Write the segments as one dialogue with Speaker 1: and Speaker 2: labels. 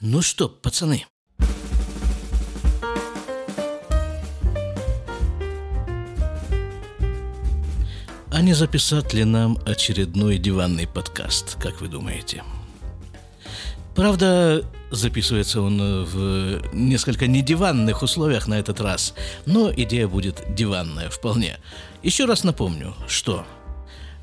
Speaker 1: Ну что, пацаны, А не записать ли нам очередной диванный подкаст, как вы думаете? Правда, записывается он в несколько недиванных условиях на этот раз, но идея будет диванная вполне. Еще раз напомню, что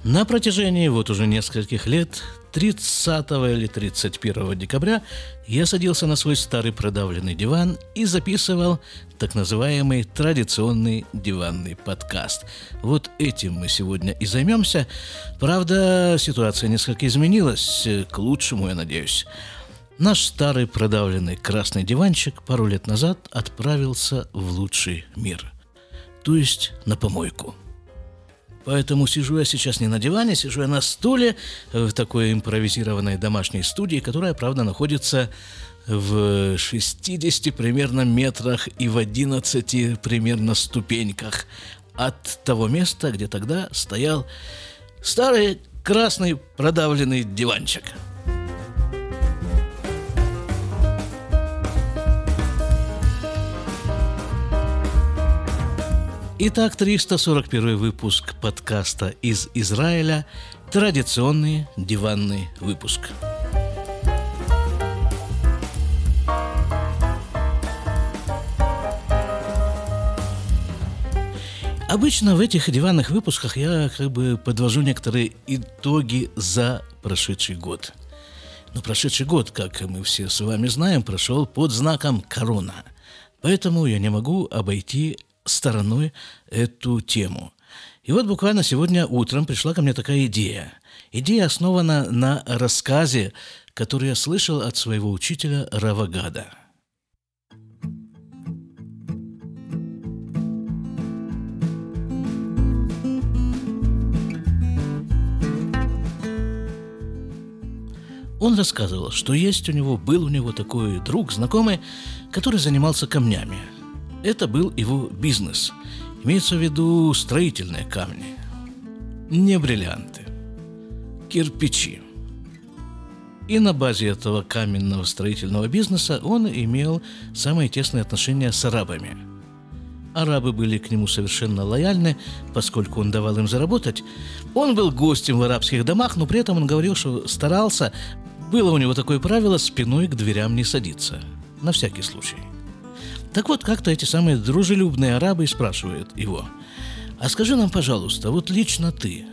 Speaker 1: на протяжении вот уже нескольких лет 30 или 31 декабря я садился на свой старый продавленный диван и записывал так называемый традиционный диванный подкаст. Вот этим мы сегодня и займемся. Правда, ситуация несколько изменилась, к лучшему, я надеюсь. Наш старый продавленный красный диванчик пару лет назад отправился в лучший мир. То есть на помойку – Поэтому сижу я сейчас не на диване, сижу я на стуле в такой импровизированной домашней студии, которая, правда, находится в 60 примерно метрах и в 11 примерно ступеньках от того места, где тогда стоял старый красный продавленный диванчик – Итак, 341 выпуск подкаста из Израиля. Традиционный диванный выпуск. Обычно в этих диванных выпусках я как бы подвожу некоторые итоги за прошедший год. Но прошедший год, как мы все с вами знаем, прошел под знаком корона. Поэтому я не могу обойти стороной эту тему. И вот буквально сегодня утром пришла ко мне такая идея. Идея основана на рассказе, который я слышал от своего учителя Равагада. Он рассказывал, что есть у него, был у него такой друг, знакомый, который занимался камнями – это был его бизнес. Имеется в виду строительные камни. Не бриллианты. Кирпичи. И на базе этого каменного строительного бизнеса он имел самые тесные отношения с арабами. Арабы были к нему совершенно лояльны, поскольку он давал им заработать. Он был гостем в арабских домах, но при этом он говорил, что старался, было у него такое правило, спиной к дверям не садиться. На всякий случай. Так вот, как-то эти самые дружелюбные арабы спрашивают его, «А скажи нам, пожалуйста, вот лично ты,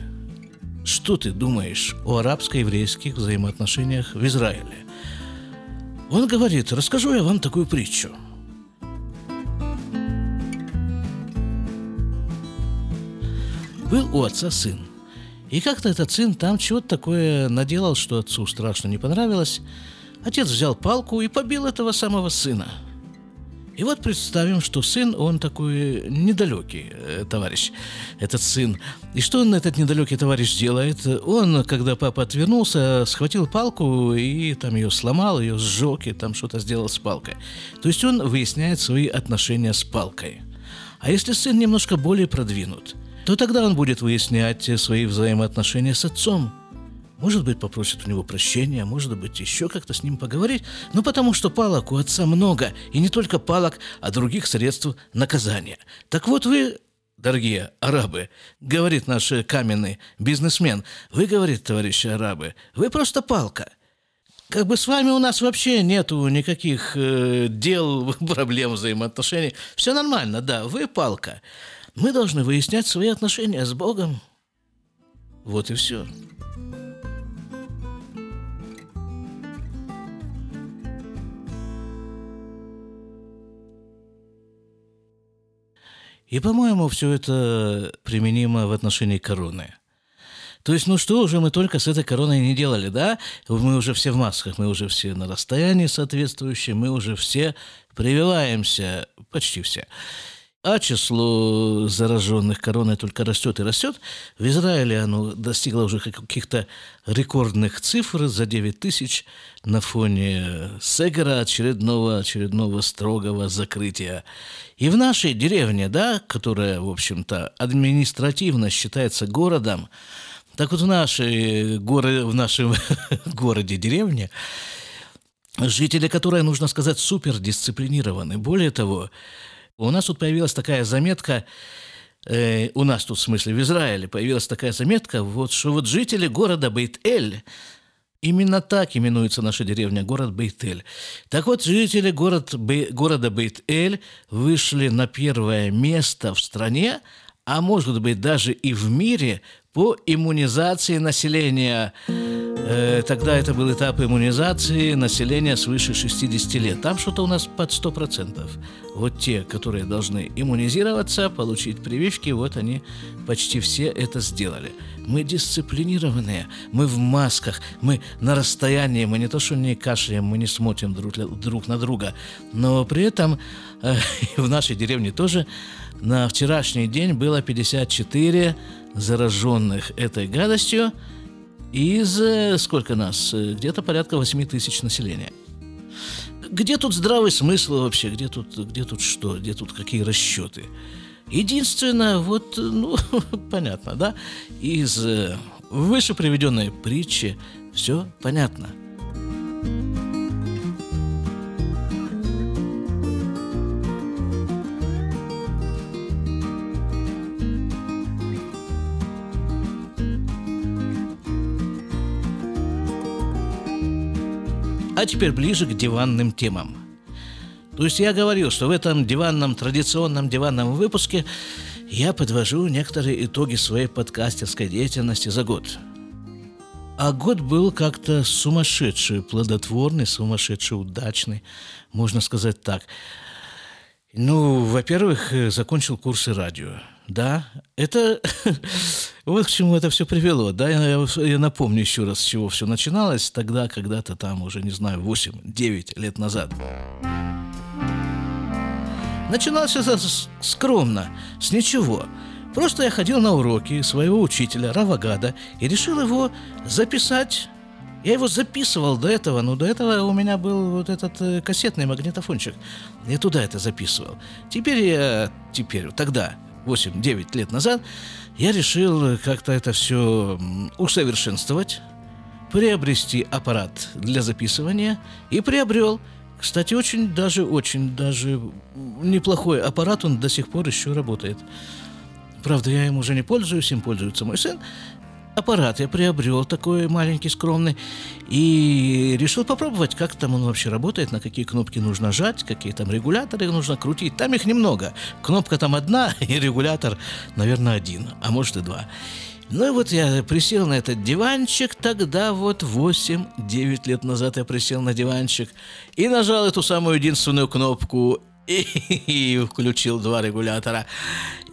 Speaker 1: что ты думаешь о арабско-еврейских взаимоотношениях в Израиле?» Он говорит, «Расскажу я вам такую притчу». Был у отца сын. И как-то этот сын там чего-то такое наделал, что отцу страшно не понравилось. Отец взял палку и побил этого самого сына – и вот представим, что сын, он такой недалекий э, товарищ, этот сын. И что он, этот недалекий товарищ, делает? Он, когда папа отвернулся, схватил палку и там ее сломал, ее сжег, и там что-то сделал с палкой. То есть он выясняет свои отношения с палкой. А если сын немножко более продвинут, то тогда он будет выяснять свои взаимоотношения с отцом – может быть, попросит у него прощения, может быть, еще как-то с ним поговорить, но потому что палок у отца много, и не только палок, а других средств наказания. Так вот вы, дорогие арабы, говорит наш каменный бизнесмен, вы, говорит, товарищи арабы, вы просто палка. Как бы с вами у нас вообще нету никаких э, дел, проблем, взаимоотношений. Все нормально, да, вы палка. Мы должны выяснять свои отношения с Богом. Вот и все. И, по-моему, все это применимо в отношении короны. То есть, ну что уже мы только с этой короной не делали, да? Мы уже все в масках, мы уже все на расстоянии соответствующем, мы уже все прививаемся, почти все а число зараженных короной только растет и растет. В Израиле оно достигло уже каких-то рекордных цифр за 9 тысяч на фоне Сегера очередного, очередного строгого закрытия. И в нашей деревне, да, которая, в общем-то, административно считается городом, так вот в, нашей, горе, в нашем городе, деревне, жители, которые, нужно сказать, супер дисциплинированы. Более того, у нас тут появилась такая заметка, э, у нас тут, в смысле, в Израиле появилась такая заметка, вот, что вот жители города Бейт-Эль, именно так именуется наша деревня, город Бейт-Эль. Так вот, жители город, Бей, города Бейт-Эль вышли на первое место в стране, а может быть даже и в мире по иммунизации населения. Э, тогда это был этап иммунизации населения свыше 60 лет. Там что-то у нас под 100%. Вот те, которые должны иммунизироваться, получить прививки, вот они почти все это сделали. Мы дисциплинированные, мы в масках, мы на расстоянии, мы не то что не кашляем, мы не смотрим друг, друг на друга, но при этом э, в нашей деревне тоже на вчерашний день было 54 зараженных этой гадостью из, э, сколько нас, э, где-то порядка 8 тысяч населения. Где тут здравый смысл вообще? Где тут, где тут что? Где тут какие расчеты? Единственное, вот, ну, понятно, да? Из э, выше приведенной притчи все понятно – А теперь ближе к диванным темам. То есть я говорил, что в этом диванном, традиционном диванном выпуске я подвожу некоторые итоги своей подкастерской деятельности за год. А год был как-то сумасшедший, плодотворный, сумасшедший, удачный, можно сказать так. Ну, во-первых, закончил курсы радио. Да, это вот к чему это все привело. Да, я, я напомню еще раз, с чего все начиналось тогда, когда-то там уже, не знаю, 8-9 лет назад. Начиналось это скромно, с ничего. Просто я ходил на уроки своего учителя Равагада и решил его записать. Я его записывал до этого, но до этого у меня был вот этот э, кассетный магнитофончик. Я туда это записывал. Теперь я, теперь, тогда, 8-9 лет назад, я решил как-то это все усовершенствовать, приобрести аппарат для записывания и приобрел. Кстати, очень даже, очень даже неплохой аппарат, он до сих пор еще работает. Правда, я им уже не пользуюсь, им пользуется мой сын аппарат я приобрел такой маленький, скромный, и решил попробовать, как там он вообще работает, на какие кнопки нужно жать, какие там регуляторы нужно крутить. Там их немного. Кнопка там одна, и регулятор, наверное, один, а может и два. Ну и вот я присел на этот диванчик, тогда вот 8-9 лет назад я присел на диванчик и нажал эту самую единственную кнопку и, и включил два регулятора.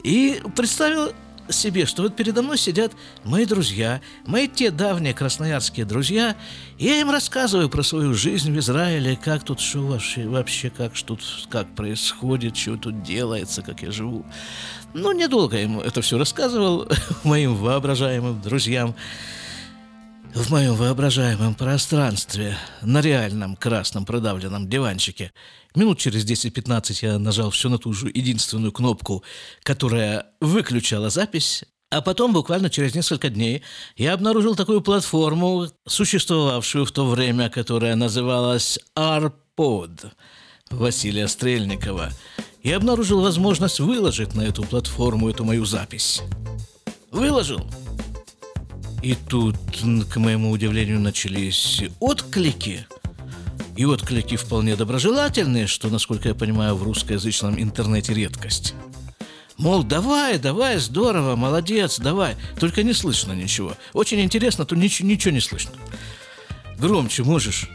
Speaker 1: И представил себе, что вот передо мной сидят мои друзья, мои те давние красноярские друзья, и я им рассказываю про свою жизнь в Израиле, как тут что вообще, вообще как тут, как происходит, что тут делается, как я живу. Ну, недолго им это все рассказывал моим воображаемым друзьям в моем воображаемом пространстве, на реальном красном продавленном диванчике. Минут через 10-15 я нажал все на ту же единственную кнопку, которая выключала запись, а потом, буквально через несколько дней, я обнаружил такую платформу, существовавшую в то время, которая называлась ARPOD Василия Стрельникова, и обнаружил возможность выложить на эту платформу эту мою запись. Выложил. И тут, к моему удивлению, начались отклики. И отклики вполне доброжелательные, что, насколько я понимаю, в русскоязычном интернете редкость. Мол, давай, давай, здорово, молодец, давай. Только не слышно ничего. Очень интересно, то ничего, ничего не слышно. Громче можешь.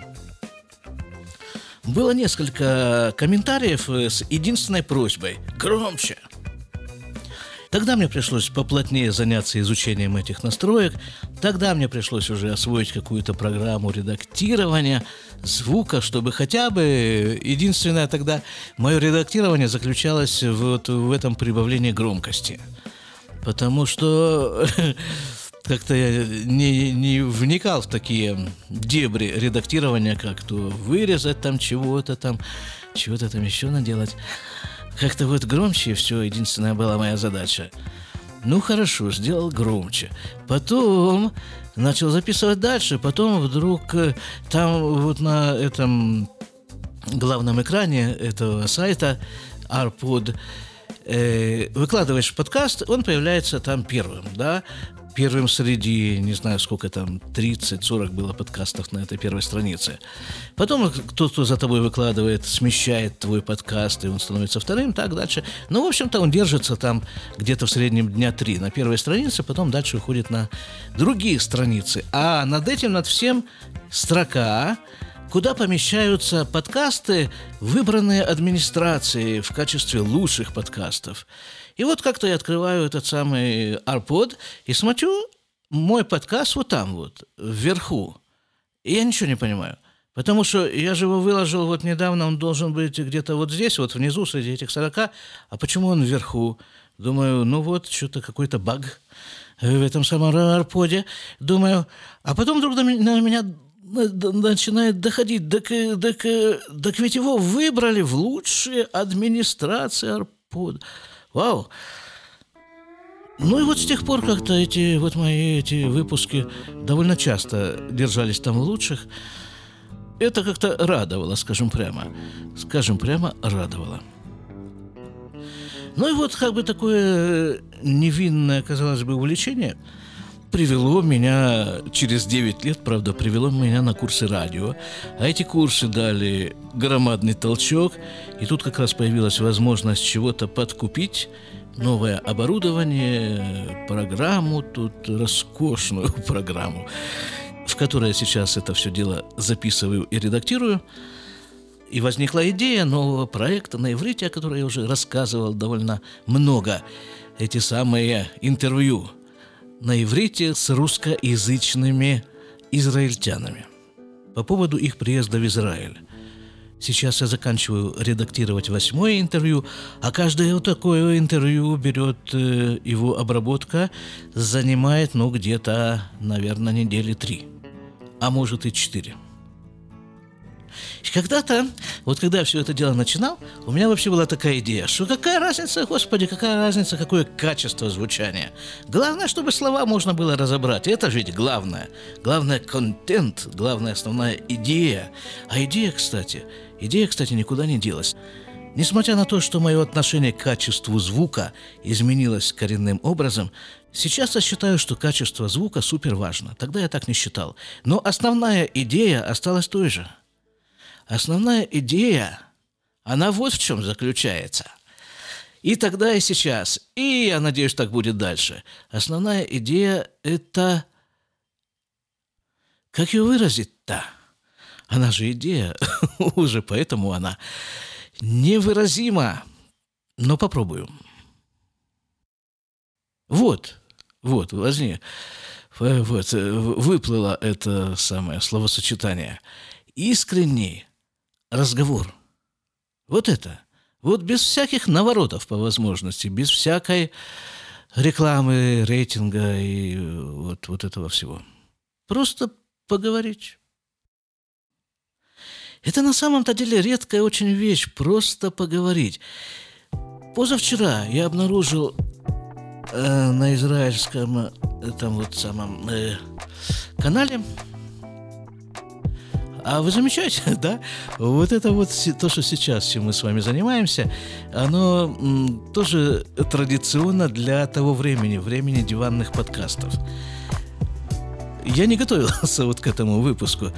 Speaker 1: Было несколько комментариев с единственной просьбой. Громче. Тогда мне пришлось поплотнее заняться изучением этих настроек. Тогда мне пришлось уже освоить какую-то программу редактирования звука, чтобы хотя бы... Единственное тогда мое редактирование заключалось вот в этом прибавлении громкости. Потому что как-то я не, не вникал в такие дебри редактирования, как то вырезать там чего-то там, чего-то там еще наделать. Как-то вот громче все, единственная была моя задача. Ну хорошо, сделал громче. Потом начал записывать дальше. Потом вдруг э, там вот на этом главном экране этого сайта Arpod э, выкладываешь подкаст, он появляется там первым, да, первым среди, не знаю, сколько там, 30-40 было подкастов на этой первой странице. Потом кто-то за тобой выкладывает, смещает твой подкаст, и он становится вторым, так дальше. Ну, в общем-то, он держится там где-то в среднем дня три на первой странице, потом дальше уходит на другие страницы. А над этим, над всем строка, куда помещаются подкасты, выбранные администрацией в качестве лучших подкастов. И вот как-то я открываю этот самый арпод и смотрю, мой подкаст вот там вот, вверху. И я ничего не понимаю. Потому что я же его выложил вот недавно, он должен быть где-то вот здесь, вот внизу, среди этих 40. А почему он вверху? Думаю, ну вот, что-то какой-то баг в этом самом арподе. Думаю, а потом вдруг на меня начинает доходить, так, так, так ведь его выбрали в лучшие администрации арпода. Вау! Ну и вот с тех пор как-то эти вот мои эти выпуски довольно часто держались там в лучших. Это как-то радовало, скажем прямо. Скажем прямо, радовало. Ну и вот как бы такое невинное, казалось бы, увлечение – привело меня через 9 лет, правда, привело меня на курсы радио. А эти курсы дали громадный толчок, и тут как раз появилась возможность чего-то подкупить, новое оборудование, программу, тут роскошную программу, в которой я сейчас это все дело записываю и редактирую. И возникла идея нового проекта на иврите, о которой я уже рассказывал довольно много. Эти самые интервью – на иврите с русскоязычными израильтянами по поводу их приезда в Израиль. Сейчас я заканчиваю редактировать восьмое интервью, а каждое вот такое интервью берет э, его обработка, занимает, ну, где-то, наверное, недели три, а может и четыре. И когда-то, вот когда я все это дело начинал, у меня вообще была такая идея, что какая разница, господи, какая разница, какое качество звучания. Главное, чтобы слова можно было разобрать. Это же ведь главное. Главное – контент, главная основная идея. А идея, кстати, идея, кстати, никуда не делась. Несмотря на то, что мое отношение к качеству звука изменилось коренным образом, сейчас я считаю, что качество звука супер важно. Тогда я так не считал. Но основная идея осталась той же – Основная идея, она вот в чем заключается. И тогда, и сейчас. И я надеюсь, так будет дальше. Основная идея – это... Как ее выразить-то? Она же идея, уже поэтому она невыразима. Но попробую. Вот, вот, возьми. Вот, выплыло это самое словосочетание. Искренний разговор. Вот это. Вот без всяких наворотов по возможности, без всякой рекламы, рейтинга и вот, вот этого всего. Просто поговорить. Это на самом-то деле редкая очень вещь, просто поговорить. Позавчера я обнаружил э, на израильском э, там вот самом э, канале а вы замечаете, да? Вот это вот то, что сейчас, чем мы с вами занимаемся, оно тоже традиционно для того времени, времени диванных подкастов. Я не готовился вот к этому выпуску.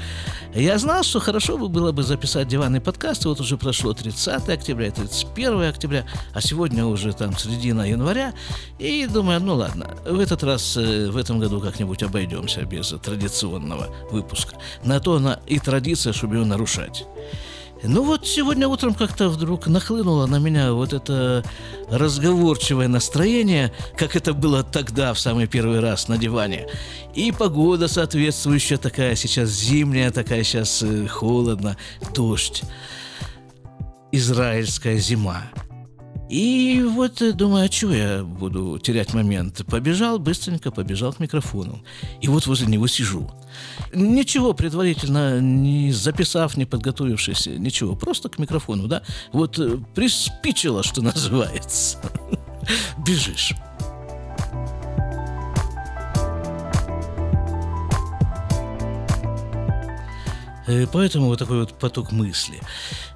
Speaker 1: Я знал, что хорошо бы было бы записать диванный подкаст. Вот уже прошло 30 октября, 31 октября, а сегодня уже там середина января. И думаю, ну ладно, в этот раз, э, в этом году как-нибудь обойдемся без традиционного выпуска. На то она и традиция, чтобы ее нарушать. Ну вот сегодня утром как-то вдруг нахлынуло на меня вот это разговорчивое настроение, как это было тогда, в самый первый раз на диване. И погода соответствующая такая, сейчас зимняя, такая сейчас э, холодно, дождь. Израильская зима. И вот э, думаю, а чего я буду терять момент? Побежал, быстренько побежал к микрофону. И вот возле него сижу. Ничего предварительно не записав, не подготовившись, ничего. Просто к микрофону, да? Вот э, приспичило, что называется. Бежишь. Э, поэтому вот такой вот поток мысли.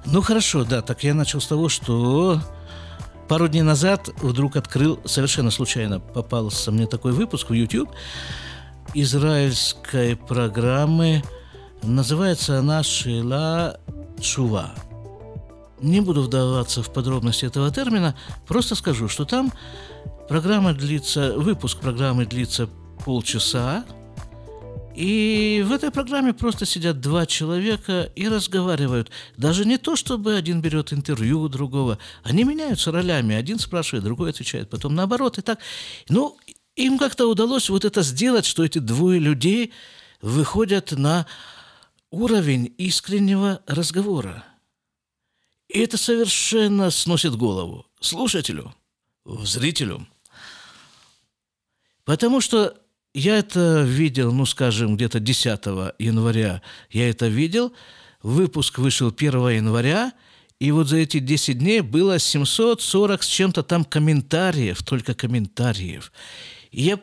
Speaker 1: Ну хорошо, да, так я начал с того, что пару дней назад вдруг открыл, совершенно случайно попался мне такой выпуск в YouTube израильской программы. Называется она «Шила Чува». Не буду вдаваться в подробности этого термина, просто скажу, что там программа длится, выпуск программы длится полчаса, и в этой программе просто сидят два человека и разговаривают. Даже не то, чтобы один берет интервью у другого. Они меняются ролями. Один спрашивает, другой отвечает. Потом наоборот. И так. Ну, им как-то удалось вот это сделать, что эти двое людей выходят на уровень искреннего разговора. И это совершенно сносит голову слушателю, зрителю. Потому что я это видел, ну, скажем, где-то 10 января я это видел. Выпуск вышел 1 января, и вот за эти 10 дней было 740 с чем-то там комментариев, только комментариев. И я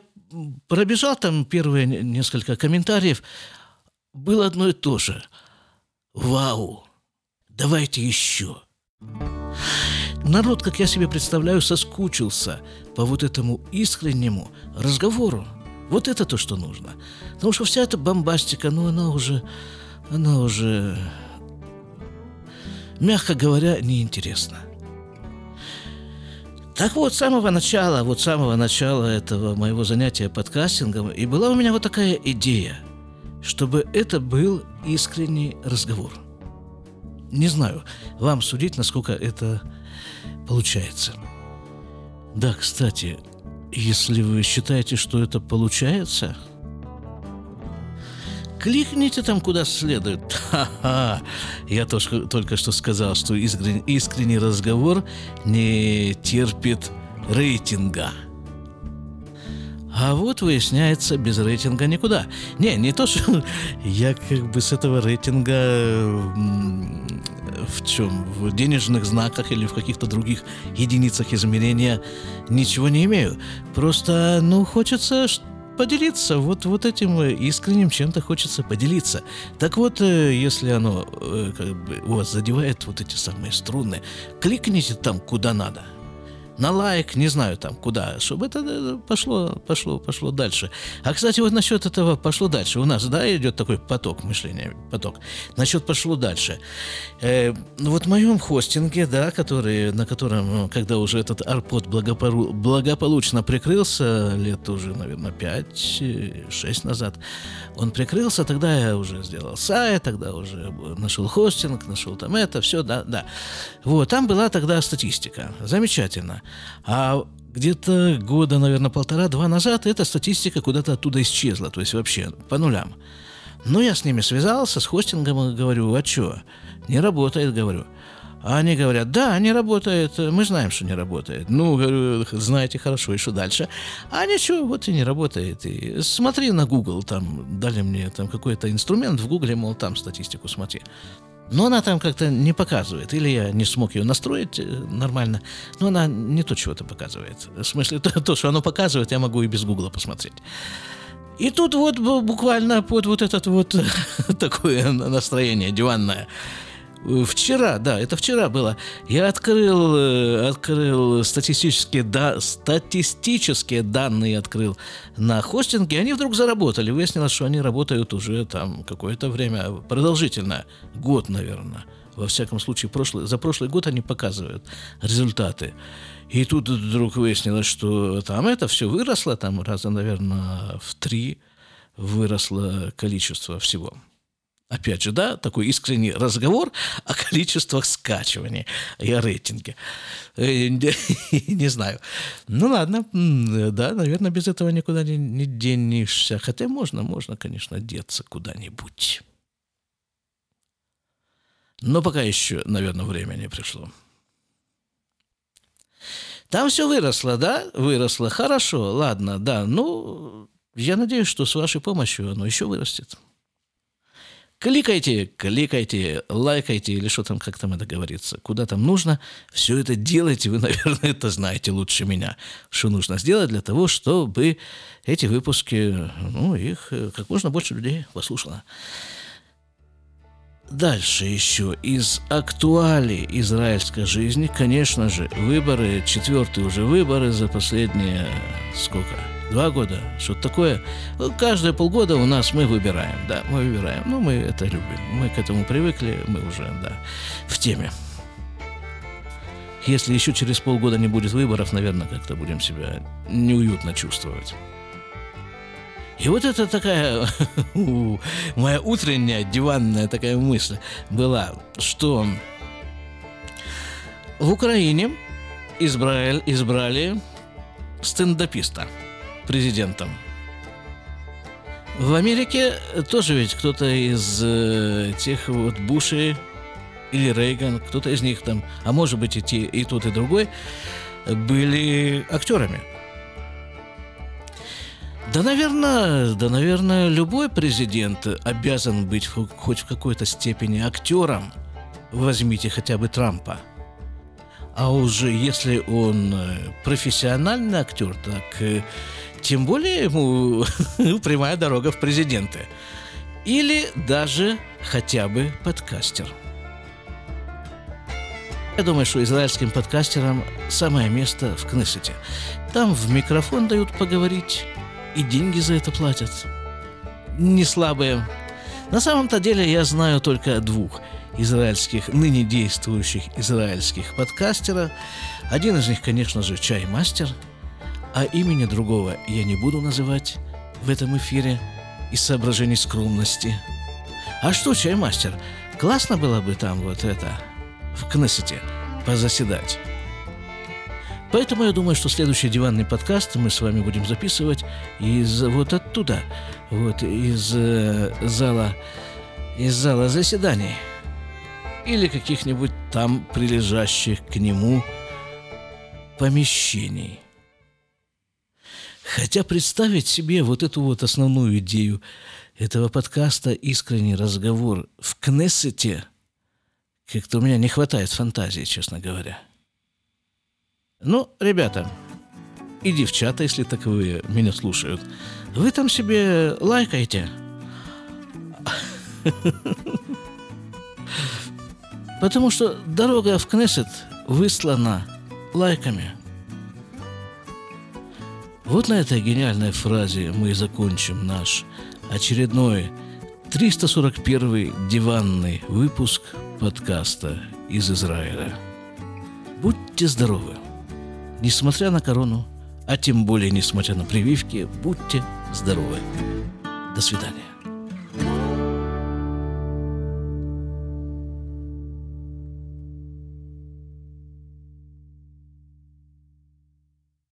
Speaker 1: пробежал там первые несколько комментариев, было одно и то же. Вау! Давайте еще! Народ, как я себе представляю, соскучился по вот этому искреннему разговору. Вот это то, что нужно. Потому что вся эта бомбастика, ну, она уже, она уже, мягко говоря, неинтересна. Так вот, с самого начала, вот с самого начала этого моего занятия подкастингом, и была у меня вот такая идея, чтобы это был искренний разговор. Не знаю, вам судить, насколько это получается. Да, кстати, если вы считаете, что это получается, кликните там куда следует. Ха-ха! Я тоже, только что сказал, что искренний, искренний разговор не терпит рейтинга. А вот выясняется, без рейтинга никуда. Не, не то, что я как бы с этого рейтинга в чем? В денежных знаках или в каких-то других единицах измерения ничего не имею. Просто, ну, хочется поделиться вот, вот этим искренним чем-то хочется поделиться. Так вот, э, если оно э, как бы, у вас задевает вот эти самые струны, кликните там, куда надо – на лайк, не знаю там куда, чтобы это э, пошло, пошло, пошло дальше. А, кстати, вот насчет этого пошло дальше. У нас, да, идет такой поток мышления, поток. Насчет пошло дальше. Э, ну вот в моем хостинге, да, который, на котором, ну, когда уже этот арпод благополу- благополучно прикрылся, лет уже, наверное, 5-6 назад, он прикрылся, тогда я уже сделал сайт, тогда уже нашел хостинг, нашел там это, все, да, да. Вот, там была тогда статистика. Замечательно. А где-то года, наверное, полтора-два назад эта статистика куда-то оттуда исчезла, то есть вообще по нулям. Ну, я с ними связался, с хостингом, говорю, а что? Не работает, говорю. А они говорят, да, не работает, мы знаем, что не работает. Ну, говорю, знаете хорошо, и что дальше? А ничего, вот и не работает. И смотри на Google, там дали мне там какой-то инструмент в Google, мол, там статистику смотри. Но она там как-то не показывает. Или я не смог ее настроить э, нормально. Но она не то чего-то показывает. В смысле, то, то, что оно показывает, я могу и без гугла посмотреть. И тут вот буквально под вот этот вот такое настроение диванное Вчера, да, это вчера было. Я открыл, э, открыл статистические, да, статистические данные открыл на хостинге, они вдруг заработали. Выяснилось, что они работают уже там какое-то время, продолжительно, год, наверное. Во всяком случае, прошлый, за прошлый год они показывают результаты. И тут вдруг выяснилось, что там это все выросло, там раза, наверное, в три выросло количество всего. Опять же, да, такой искренний разговор о количествах скачиваний и о рейтинге. Э, не знаю. Ну ладно, да, наверное, без этого никуда не, не денешься. Хотя можно, можно, конечно, деться куда-нибудь. Но пока еще, наверное, время не пришло. Там все выросло, да? Выросло. Хорошо, ладно, да. Ну, я надеюсь, что с вашей помощью оно еще вырастет. Кликайте, кликайте, лайкайте или что там, как там это говорится, куда там нужно. Все это делайте, вы, наверное, это знаете лучше меня, что нужно сделать для того, чтобы эти выпуски, ну, их как можно больше людей послушало. Дальше еще из актуалей израильской жизни, конечно же, выборы, четвертые уже выборы за последние сколько? Два года, что-то такое. Каждые полгода у нас мы выбираем, да, мы выбираем. Ну, мы это любим, мы к этому привыкли, мы уже, да, в теме. Если еще через полгода не будет выборов, наверное, как-то будем себя неуютно чувствовать. И вот это такая моя утренняя диванная такая мысль была, что в Украине избрали, избрали стендаписта президентом. В Америке тоже ведь кто-то из э, тех вот Бушей или Рейган, кто-то из них там, а может быть и, те, и тот, и другой, были актерами. Да, наверное, да, наверное, любой президент обязан быть хоть в какой-то степени актером. Возьмите хотя бы Трампа. А уже если он э, профессиональный актер, так э, тем более ему прямая дорога в президенты. Или даже хотя бы подкастер. Я думаю, что израильским подкастерам самое место в Кнессете. Там в микрофон дают поговорить, и деньги за это платят. Не слабые. На самом-то деле я знаю только двух израильских, ныне действующих израильских подкастера. Один из них, конечно же, Чаймастер, а имени другого я не буду называть в этом эфире из соображений скромности. А что, Чаймастер, классно было бы там вот это, в Кнессете, позаседать. Поэтому я думаю, что следующий диванный подкаст мы с вами будем записывать из вот оттуда, вот из э, зала, из зала заседаний или каких-нибудь там прилежащих к нему помещений. Хотя представить себе вот эту вот основную идею этого подкаста «Искренний разговор» в Кнессете, как-то у меня не хватает фантазии, честно говоря – ну, ребята, и девчата, если таковые меня слушают, вы там себе лайкайте. Потому что дорога в Кнессет выслана лайками. Вот на этой гениальной фразе мы и закончим наш очередной 341 диванный выпуск подкаста из Израиля. Будьте здоровы! несмотря на корону, а тем более несмотря на прививки, будьте здоровы. До свидания.